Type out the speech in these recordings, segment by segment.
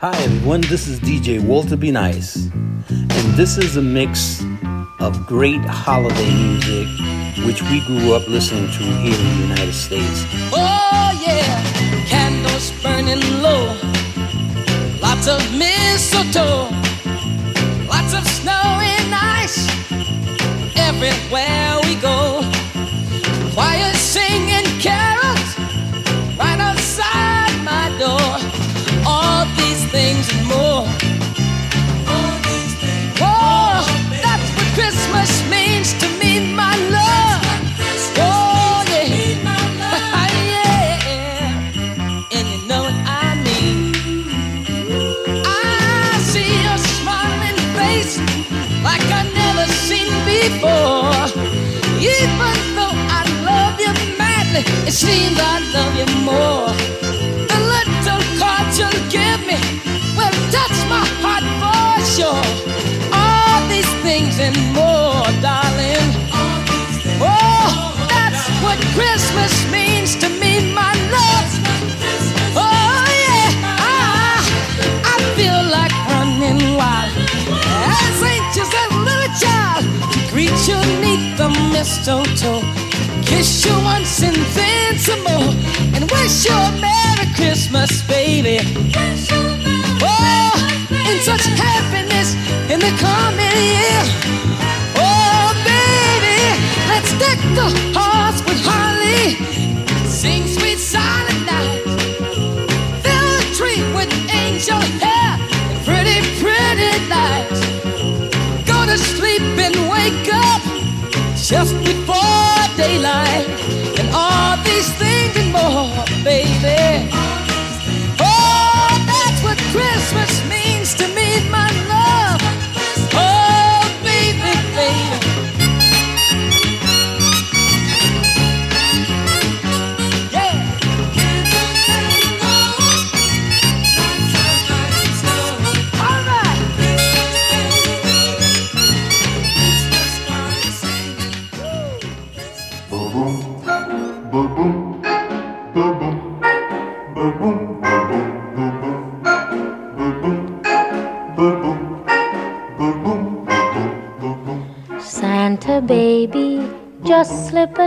Hi everyone, this is DJ Walter B Nice, and this is a mix of great holiday music which we grew up listening to here in the United States. Oh yeah, candles burning low, lots of mistletoe, lots of snow and ice. Everywhere we go. Choir it seems I love you more. The little card you'll give me will touch my heart for sure. And more, darling. Oh, that's what Christmas means to me, my love. Oh yeah, ah, I feel like running wild as anxious as a little child to greet you neath the mistletoe, kiss you once and then some more, and wish you a Merry Christmas, baby. Such happiness in the coming year. Oh, baby, let's deck the hearts with holly, sing sweet silent night. Fill the tree with angel hair and pretty, pretty lights. Go to sleep and wake up just before daylight. And all these things and more, baby. Oh, that's what Christmas means to me, my love.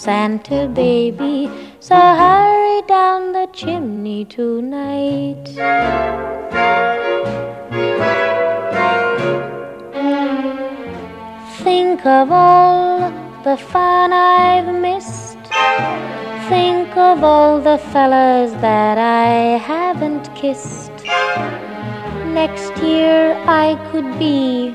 Santa baby. So hurry down the chimney tonight. Think of all the fun I've missed. Think of all the fellas that I haven't kissed. Next year I could be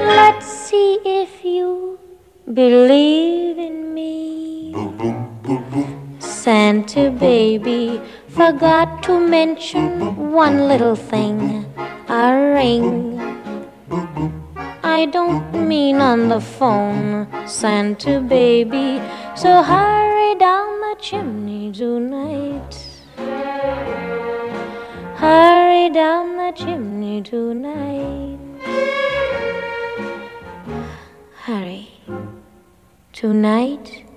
Let's see if you believe in me. Santa baby forgot to mention one little thing a ring. I don't mean on the phone, Santa baby. So hurry down the chimney tonight. Hurry down the chimney tonight. Tonight.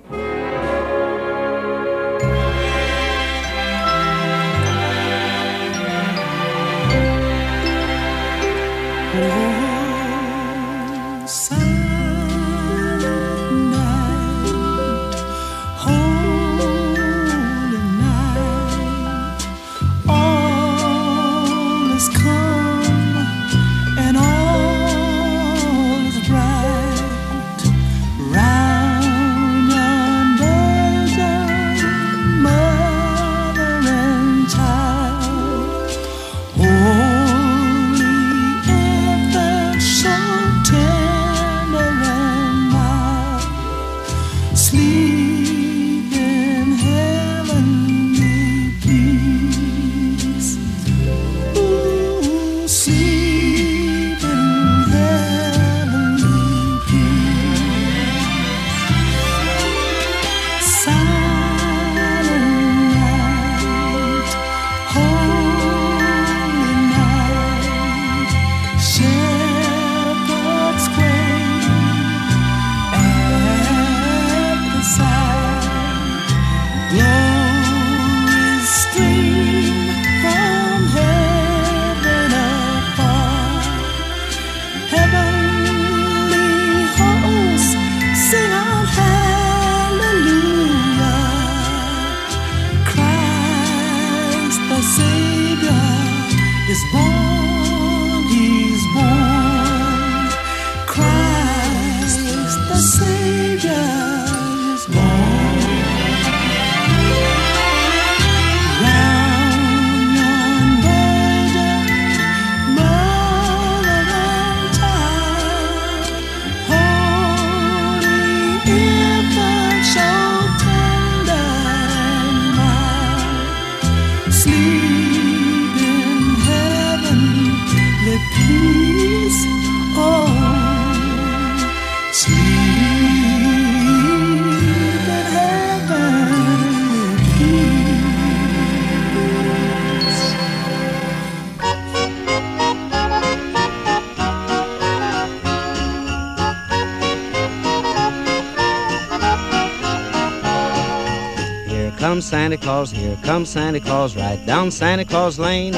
Santa Claus, here comes Santa Claus, right down Santa Claus Lane.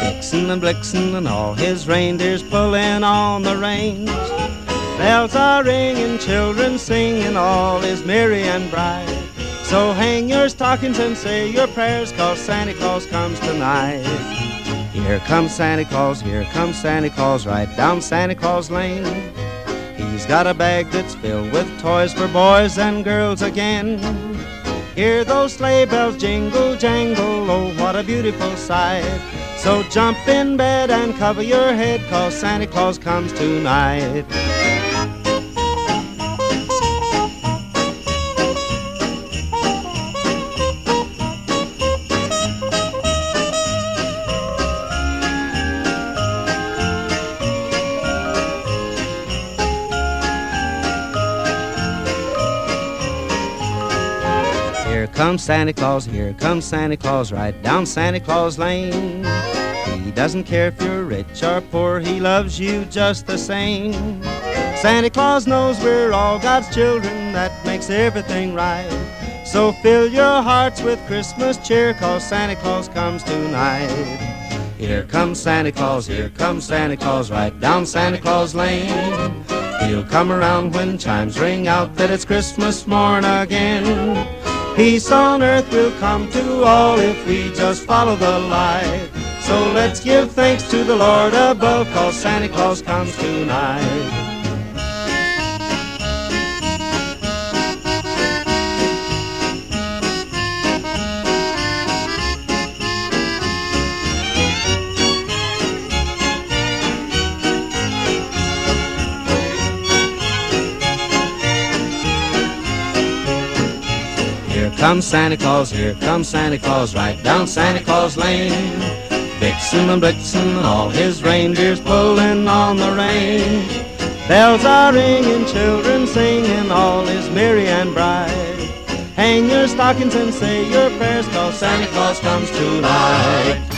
Vixen and Blitzen and all his reindeers pulling on the reins. Bells are ringing, children singing, all is merry and bright. So hang your stockings and say your prayers, cause Santa Claus comes tonight. Here comes Santa Claus, here comes Santa Claus, right down Santa Claus Lane. He's got a bag that's filled with toys for boys and girls again. Hear those sleigh bells jingle, jangle, oh, what a beautiful sight. So jump in bed and cover your head, cause Santa Claus comes tonight. Comes Santa Claus, here comes Santa Claus, right down Santa Claus Lane. He doesn't care if you're rich or poor, he loves you just the same. Santa Claus knows we're all God's children, that makes everything right. So fill your hearts with Christmas cheer, cause Santa Claus comes tonight. Here comes Santa Claus, here comes Santa Claus, right down Santa Claus Lane. He'll come around when chimes ring out that it's Christmas morn again. Peace on earth will come to all if we just follow the light. So let's give thanks to the Lord above, cause Santa Claus comes tonight. Comes Santa Claus, here comes Santa Claus, right down Santa Claus Lane. Vixen and Blitzen and all his reindeers pulling on the rein. Bells are ringing, children singing, all is merry and bright. Hang your stockings and say your prayers, cause Santa Claus comes tonight.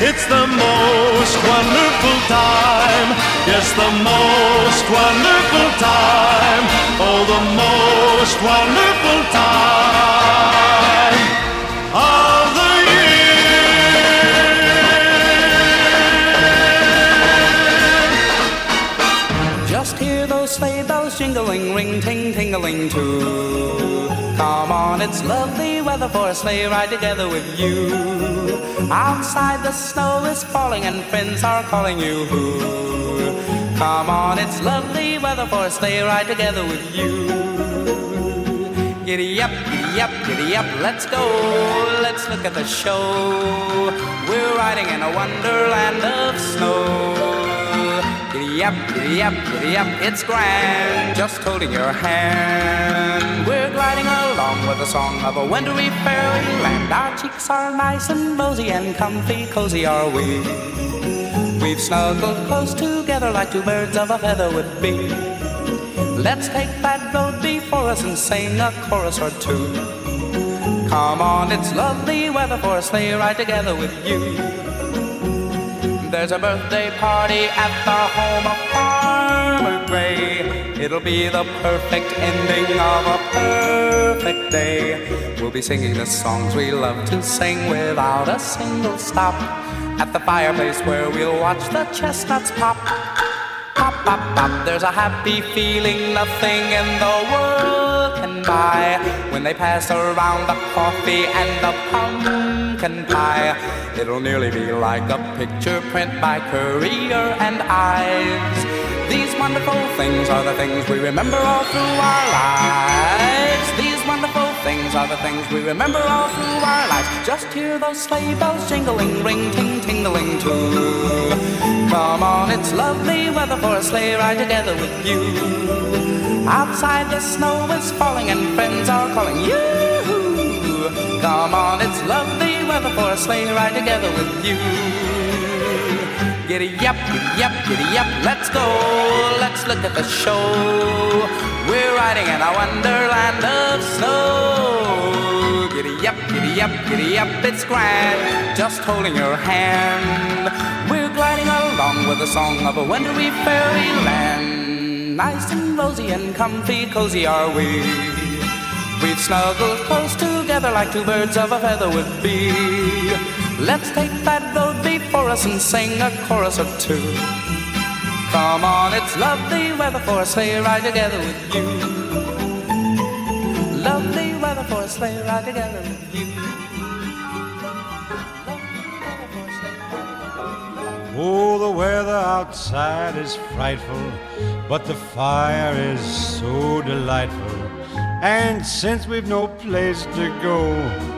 It's the most wonderful time. Yes, the most wonderful time. Oh, the most wonderful time of the year. Just hear those sleigh bells jingling, ring, ting, tingling too. Come on, it's lovely weather for a sleigh ride together with you. Outside the snow is falling and friends are calling you. Come on, it's lovely weather for a sleigh ride together with you. Giddy up, giddy up, giddy up, let's go. Let's look at the show. We're riding in a wonderland of snow. Giddy up, giddy up, giddy up, it's grand. Just holding your hand. We're with the song of a wintry fairyland. Our cheeks are nice and rosy and comfy, cozy are we. We've snuggled close together like two birds of a feather would be. Let's take that road before us and sing a chorus or two. Come on, it's lovely weather for a sleigh ride together with you. There's a birthday party at the home of Farmer Gray. It'll be the perfect ending of a perfect day. We'll be singing the songs we love to sing without a single stop. At the fireplace where we'll watch the chestnuts pop. Pop, pop, pop. There's a happy feeling nothing in the world can buy. When they pass around the coffee and the pumpkin pie, it'll nearly be like a picture print by Currier and Ives. These wonderful things are the things we remember all through our lives. Wonderful things are the things we remember all through our lives. Just hear those sleigh bells jingling, ring, ting, tingling too. Come on, it's lovely weather for a sleigh ride together with you. Outside the snow is falling and friends are calling you. Come on, it's lovely weather for a sleigh ride together with you. Giddy up, giddy up, giddy up, let's go. Let's look at the show. We're riding in a wonderland of snow. Giddy up, giddy up, giddy up, it's grand. Just holding your hand. We're gliding along with a song of a wintry fairyland. Nice and rosy and comfy, cozy are we. We've snuggled close together like two birds of a feather would be. Let's take that road before us and sing a chorus or two. Come on, it's lovely weather for a sleigh ride together with you. Lovely weather for a sleigh ride together with you. Oh, the weather outside is frightful, but the fire is so delightful. And since we've no place to go,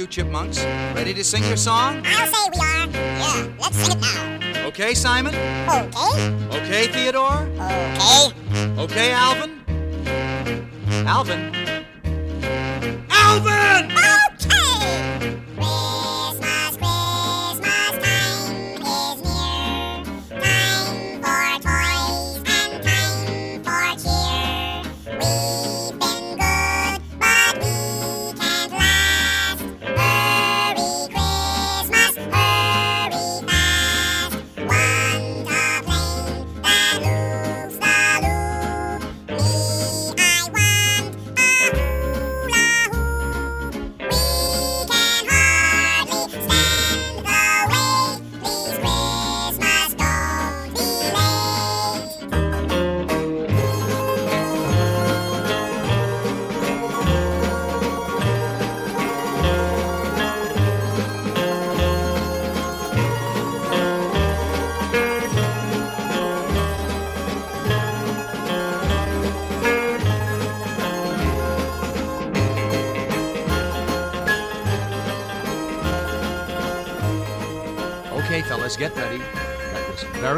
You chipmunks. Ready to sing your song? I'll say we are. Yeah, let's sing it now. Okay, Simon? Okay. Okay, Theodore? Okay. Okay, Alvin? Alvin? Alvin!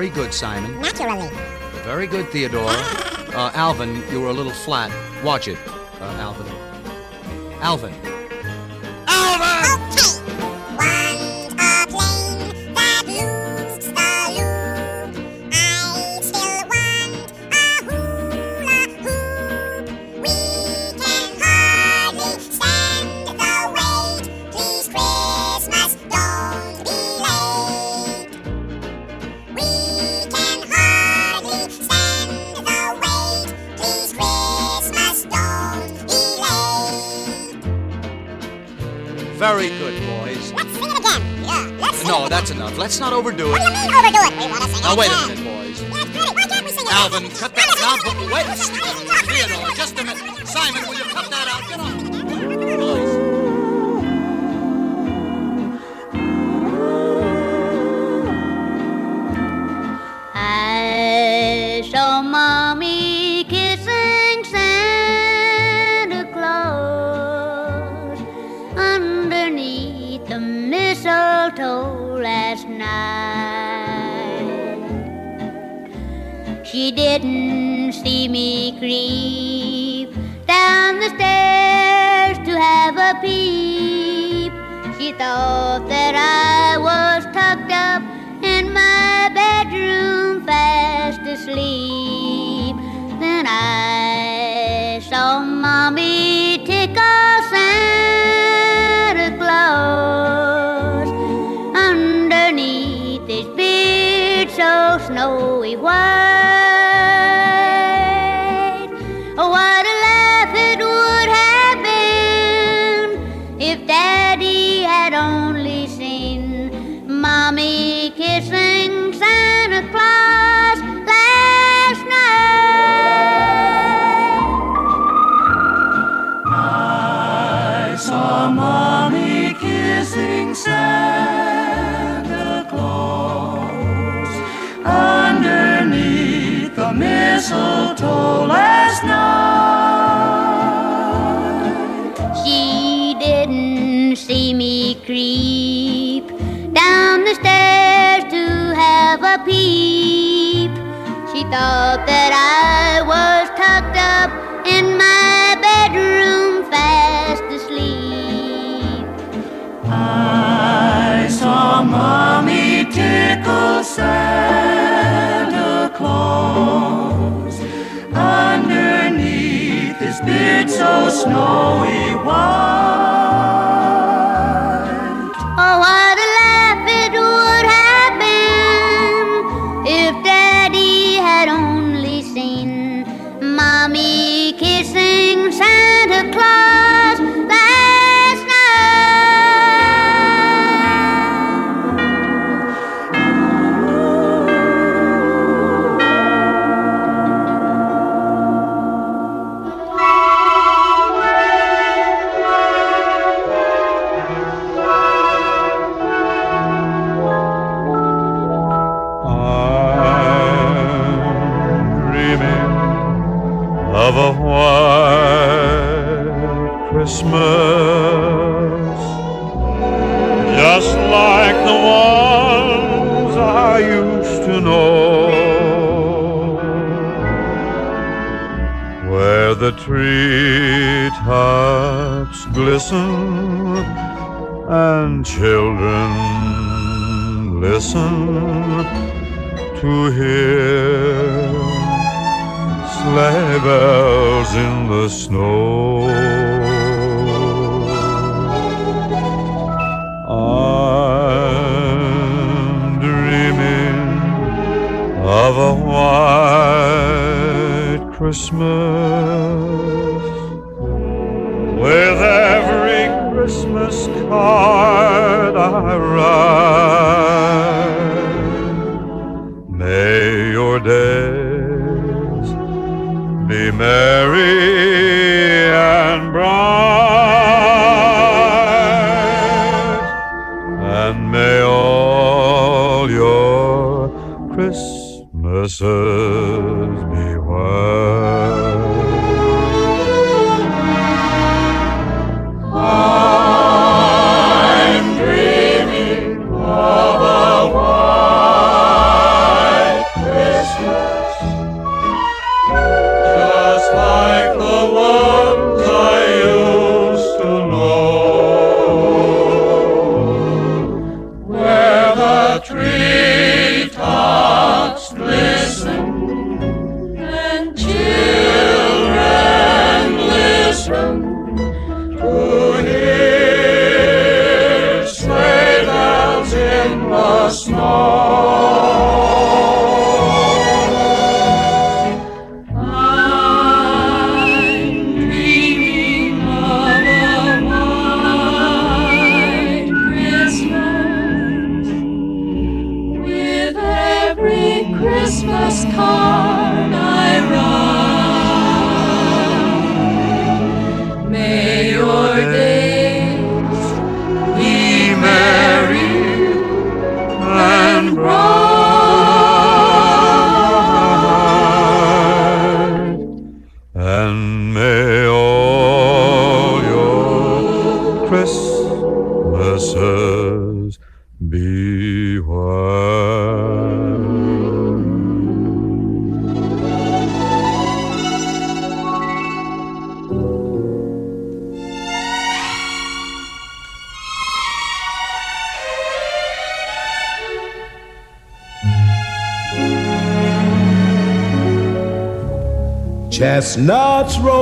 Very good, Simon. Naturally. Very good, Theodore. Uh, Alvin, you were a little flat. Watch it, uh, Alvin. Alvin. Not overdo it. thought that I was tucked up in my bedroom fast asleep. Then I saw Mommy tickle Santa Claus underneath his beard so snowy. thought that I was tucked up in my bedroom fast asleep. I saw Mommy tickle Santa Claus underneath his beard so snowy white.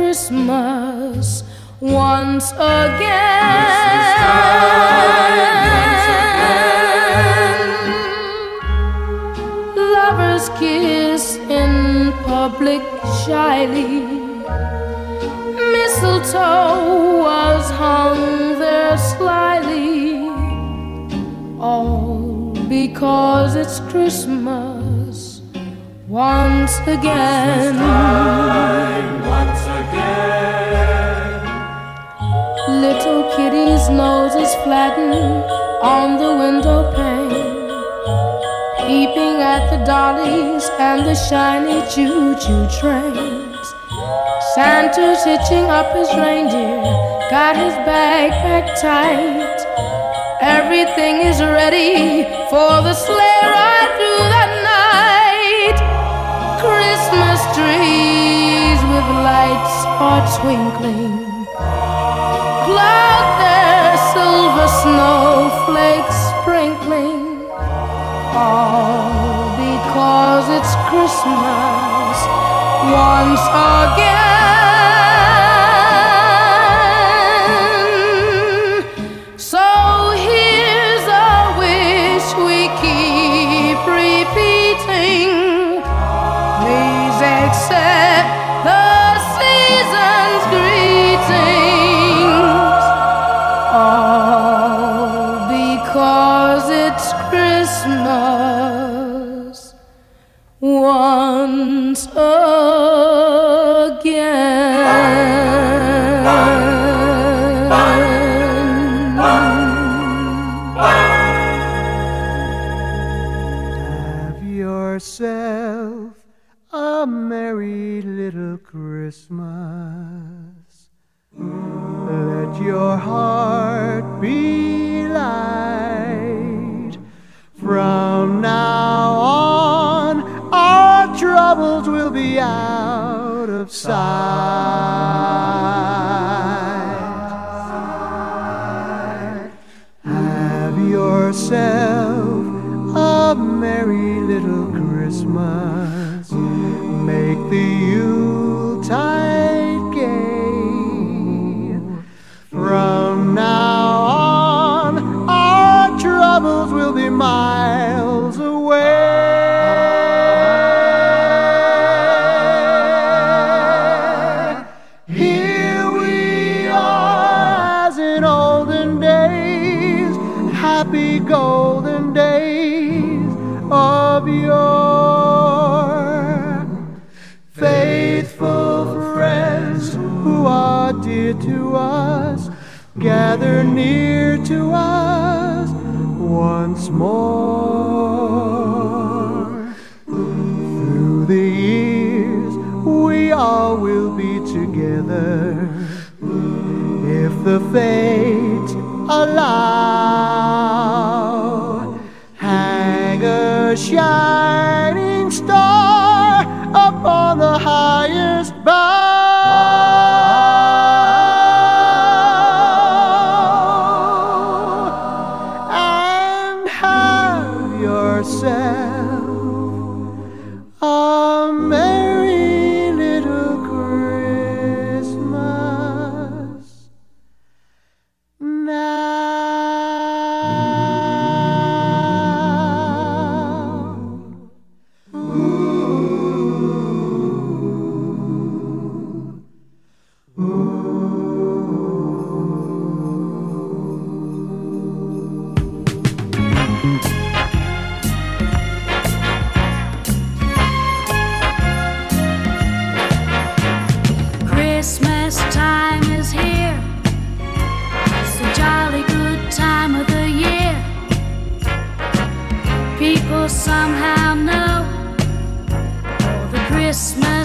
Christmas once again. Lovers kiss in public shyly. Mistletoe was hung there slyly. All because it's Christmas once again. once Little kitty's nose is flattened on the window pane, peeping at the dollies and the shiny choo-choo trains. Santa's hitching up his reindeer, got his bag packed tight. Everything is ready for the sleigh ride through the night. Christmas trees with lights are twinkling once again. to us once more. Through the years, we all will be together if the fate allows. somehow know all the Christmas.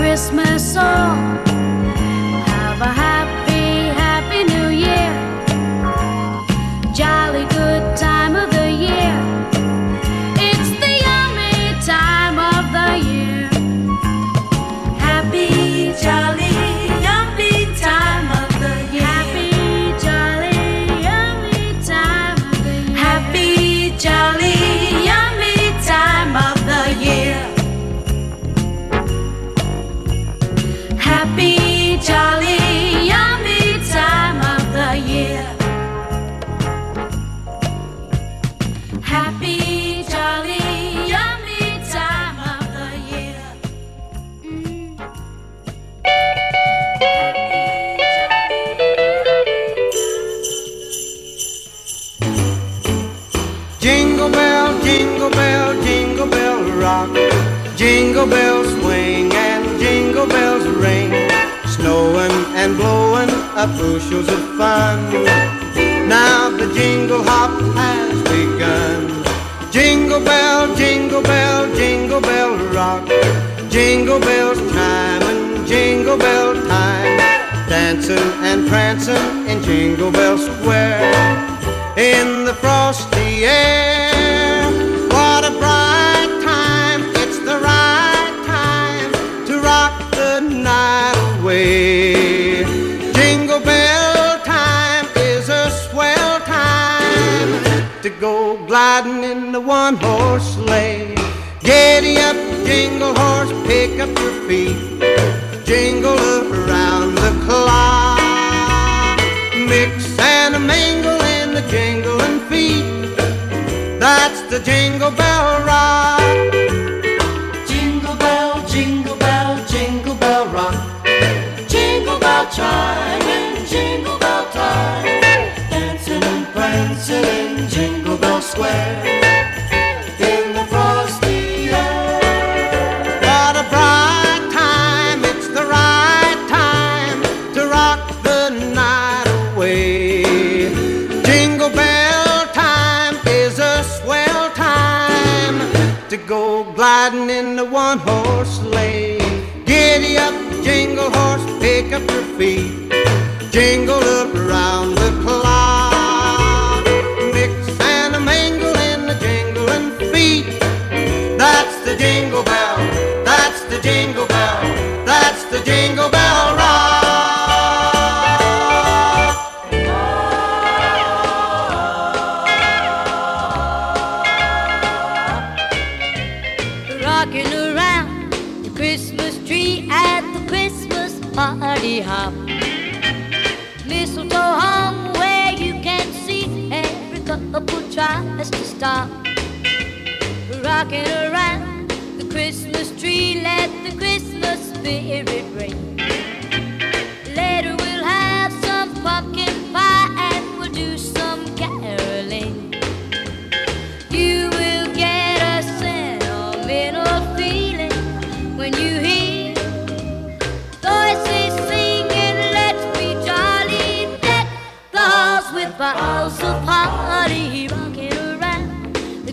Christmas song. Have a bushels of fun. Now the jingle hop has begun. Jingle bell, jingle bell, jingle bell rock. Jingle bells time and jingle bell time. Dancing and prancing in Jingle Bell Square. In the frosty air. One horse sleigh. Giddy up, jingle horse, pick up your feet. Jingle around the clock. Mix and a mingle in the jingling feet. That's the jingle bell rock. Jingle bell, jingle bell, jingle bell rock. Jingle bell chime feet. Jingle around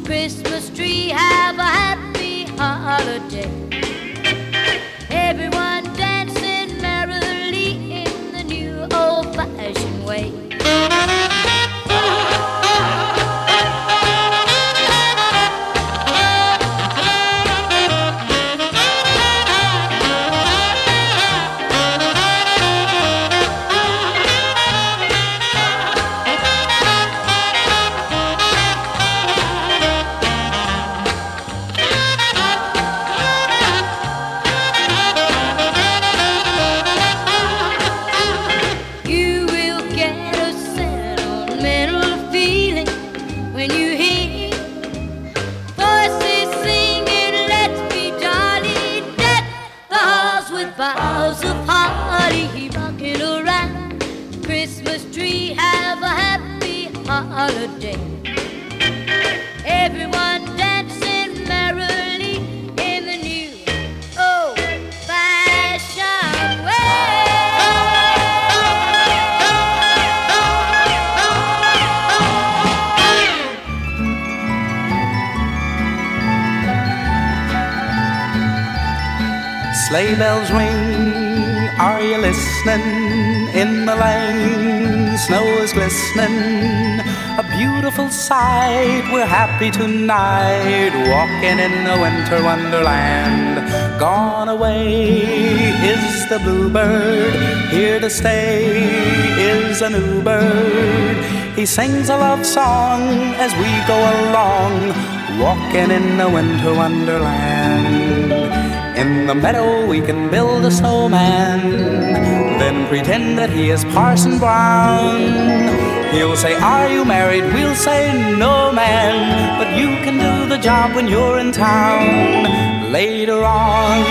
Christmas tree. Have a happy holiday. Happy tonight, walking in the winter wonderland. Gone away is the bluebird, here to stay is a new bird. He sings a love song as we go along, walking in the winter wonderland. In the meadow we can build a snowman, then pretend that he is Parson Brown. He'll say, Are you married? We'll say, No, man, but you can do the job when you're in town. Later on,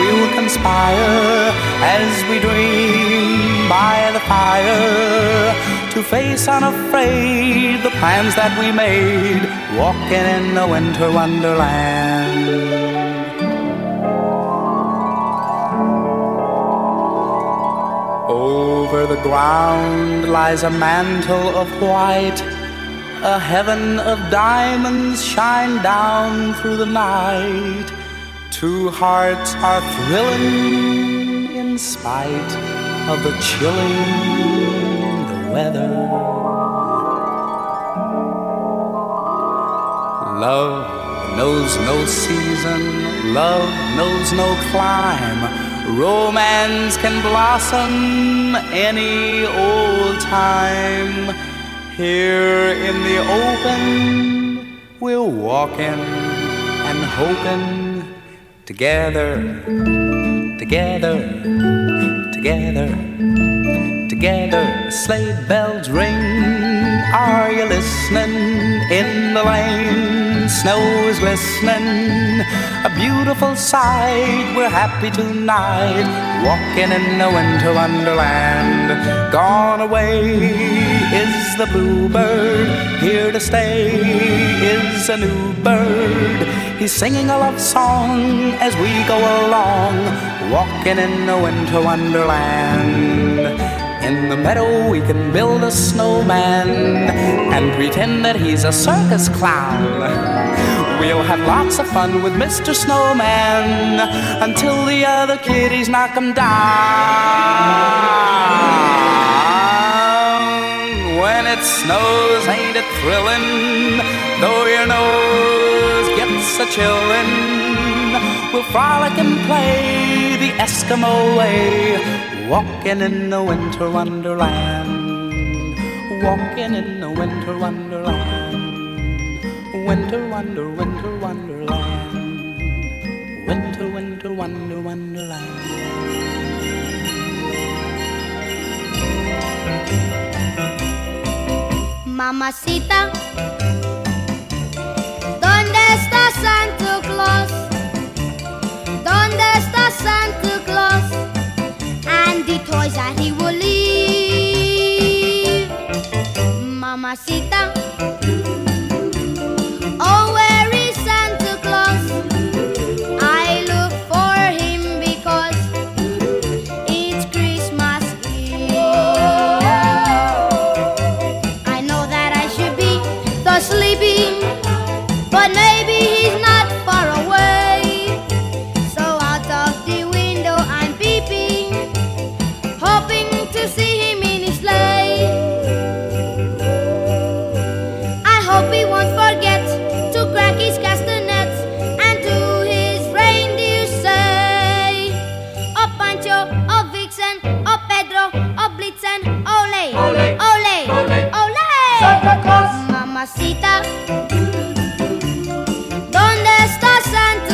we'll conspire as we dream by the fire to face unafraid the plans that we made, walking in the winter wonderland. Over the ground lies a mantle of white. A heaven of diamonds shine down through the night. Two hearts are thrilling in spite of the chilling the weather. Love knows no season, love knows no clime. Romance can blossom any old time. Here in the open, we're walking and hoping together, together, together, together. Sleigh bells ring. Are you listening? In the lane, snow is glistening. A beautiful sight. We're happy tonight, walking in the winter wonderland. Gone away is the bluebird. Here to stay is a new bird. He's singing a love song as we go along, walking in the winter wonderland. In the meadow, we can build a snowman and pretend that he's a circus clown. We'll have lots of fun with Mr. Snowman until the other kitties knock him down. When it snows, ain't it thrilling? Though your nose gets a chillin', we'll frolic play the Eskimo way, walking in the winter wonderland. Walking in the winter wonderland. Winter wonder, winter wonderland. Winter, winter, wonder, wonderland. Mamacita, ¿dónde está Santa Claus? ¿Dónde está Santa Claus? And the toys that he will leave. Mamacita, Mamacita. ¿Dónde está Santa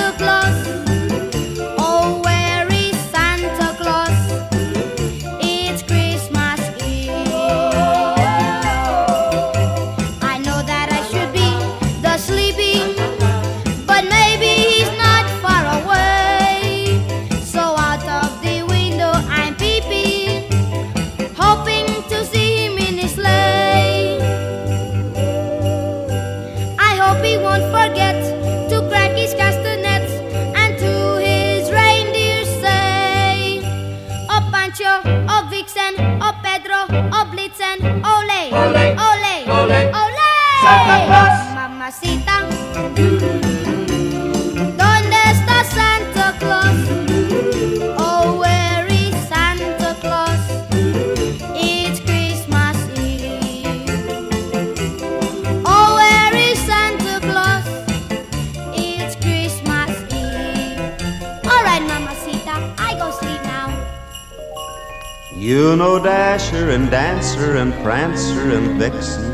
You know Dasher and Dancer and Prancer and Vixen,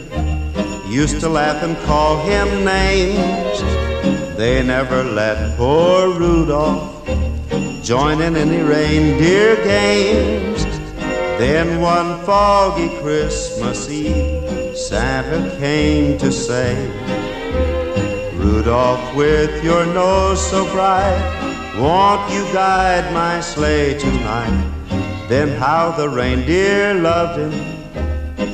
used to laugh and call him names. They never let poor Rudolph join in any reindeer games. Then one foggy Christmas Eve, Santa came to say, Rudolph, with your nose so bright, won't you guide my sleigh tonight? Then how the reindeer loved him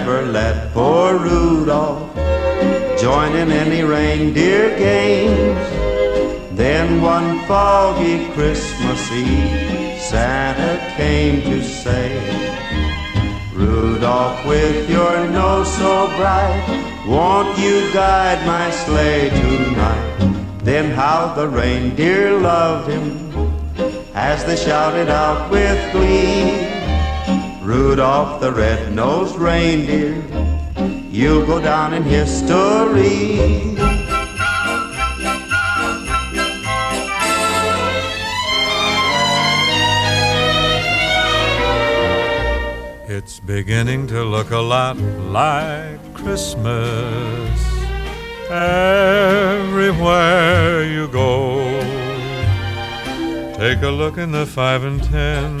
Never let poor Rudolph join in any reindeer games. Then one foggy Christmas Eve, Santa came to say, Rudolph, with your nose so bright, won't you guide my sleigh tonight? Then how the reindeer loved him as they shouted out with glee, Rudolph the red-nosed reindeer, you'll go down in history. It's beginning to look a lot like Christmas everywhere you go. Take a look in the five and ten,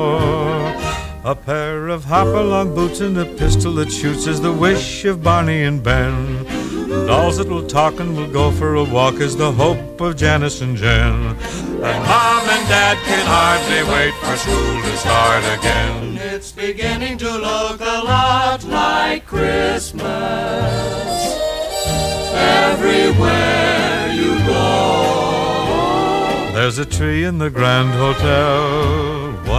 A pair of hopalong boots and a pistol that shoots is the wish of Barney and Ben. Dolls that will talk and will go for a walk is the hope of Janice and Jen. And Mom and Dad can hardly wait for school to start again. It's beginning to look a lot like Christmas everywhere you go. There's a tree in the Grand Hotel,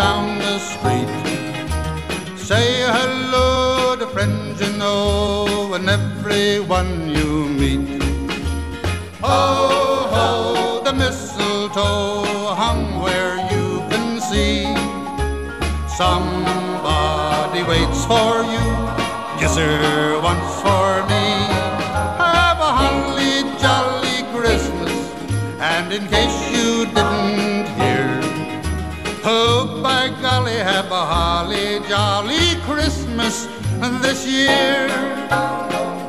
down the street, say hello to friends you know and everyone you meet. Ho, ho, the mistletoe hung where you can see. Somebody waits for you, kiss her once for me. Have a holly jolly Christmas, and in case you didn't oh by golly, have a holly jolly Christmas this year.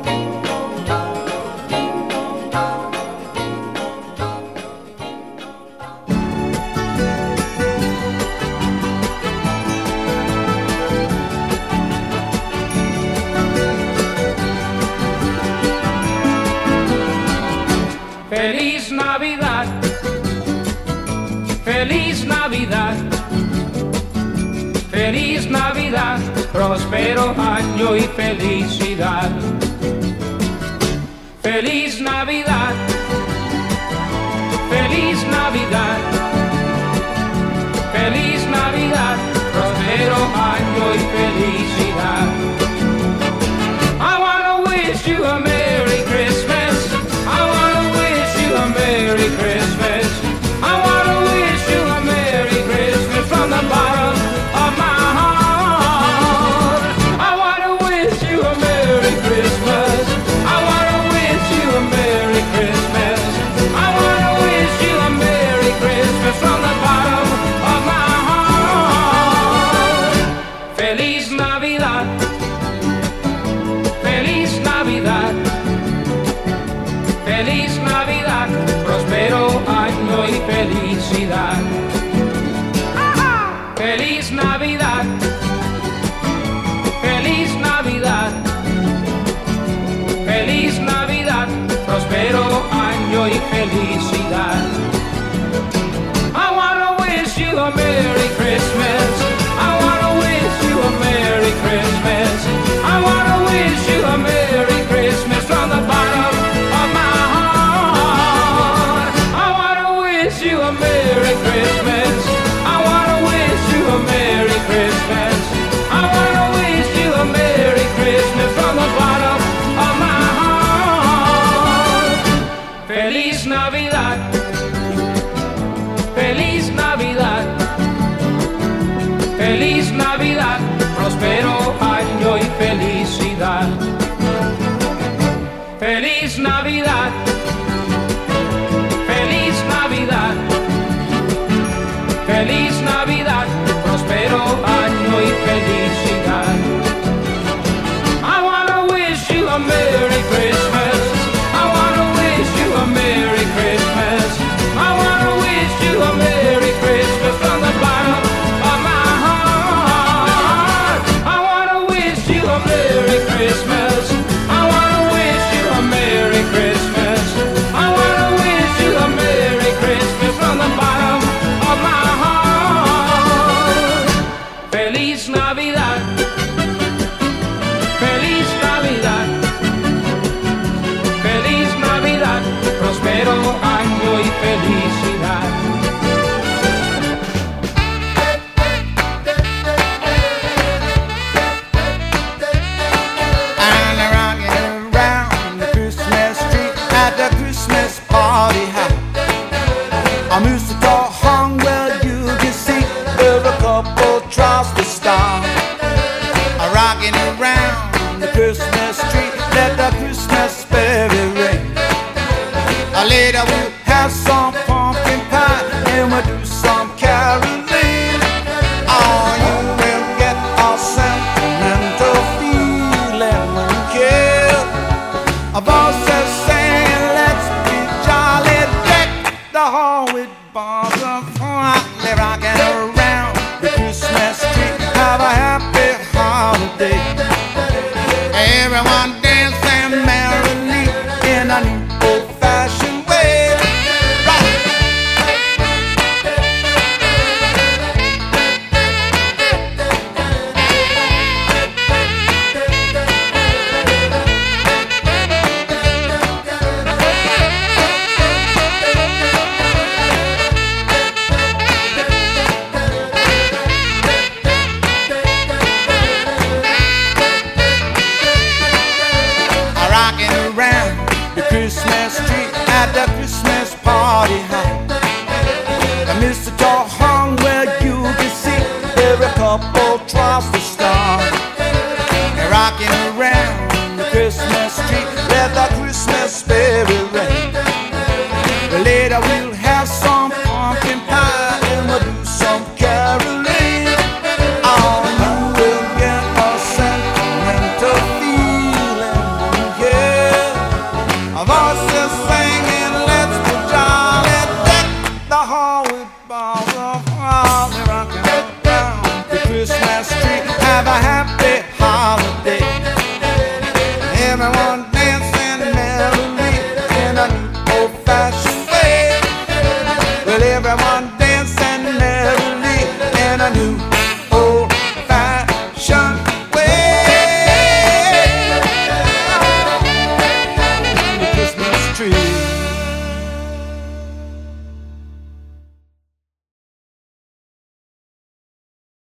Navidad, próspero año y felicidad. Feliz Navidad, feliz Navidad, feliz Navidad, próspero año y felicidad. with bars of fondly rocking around the Christmas tree. Have a happy holiday. Everyone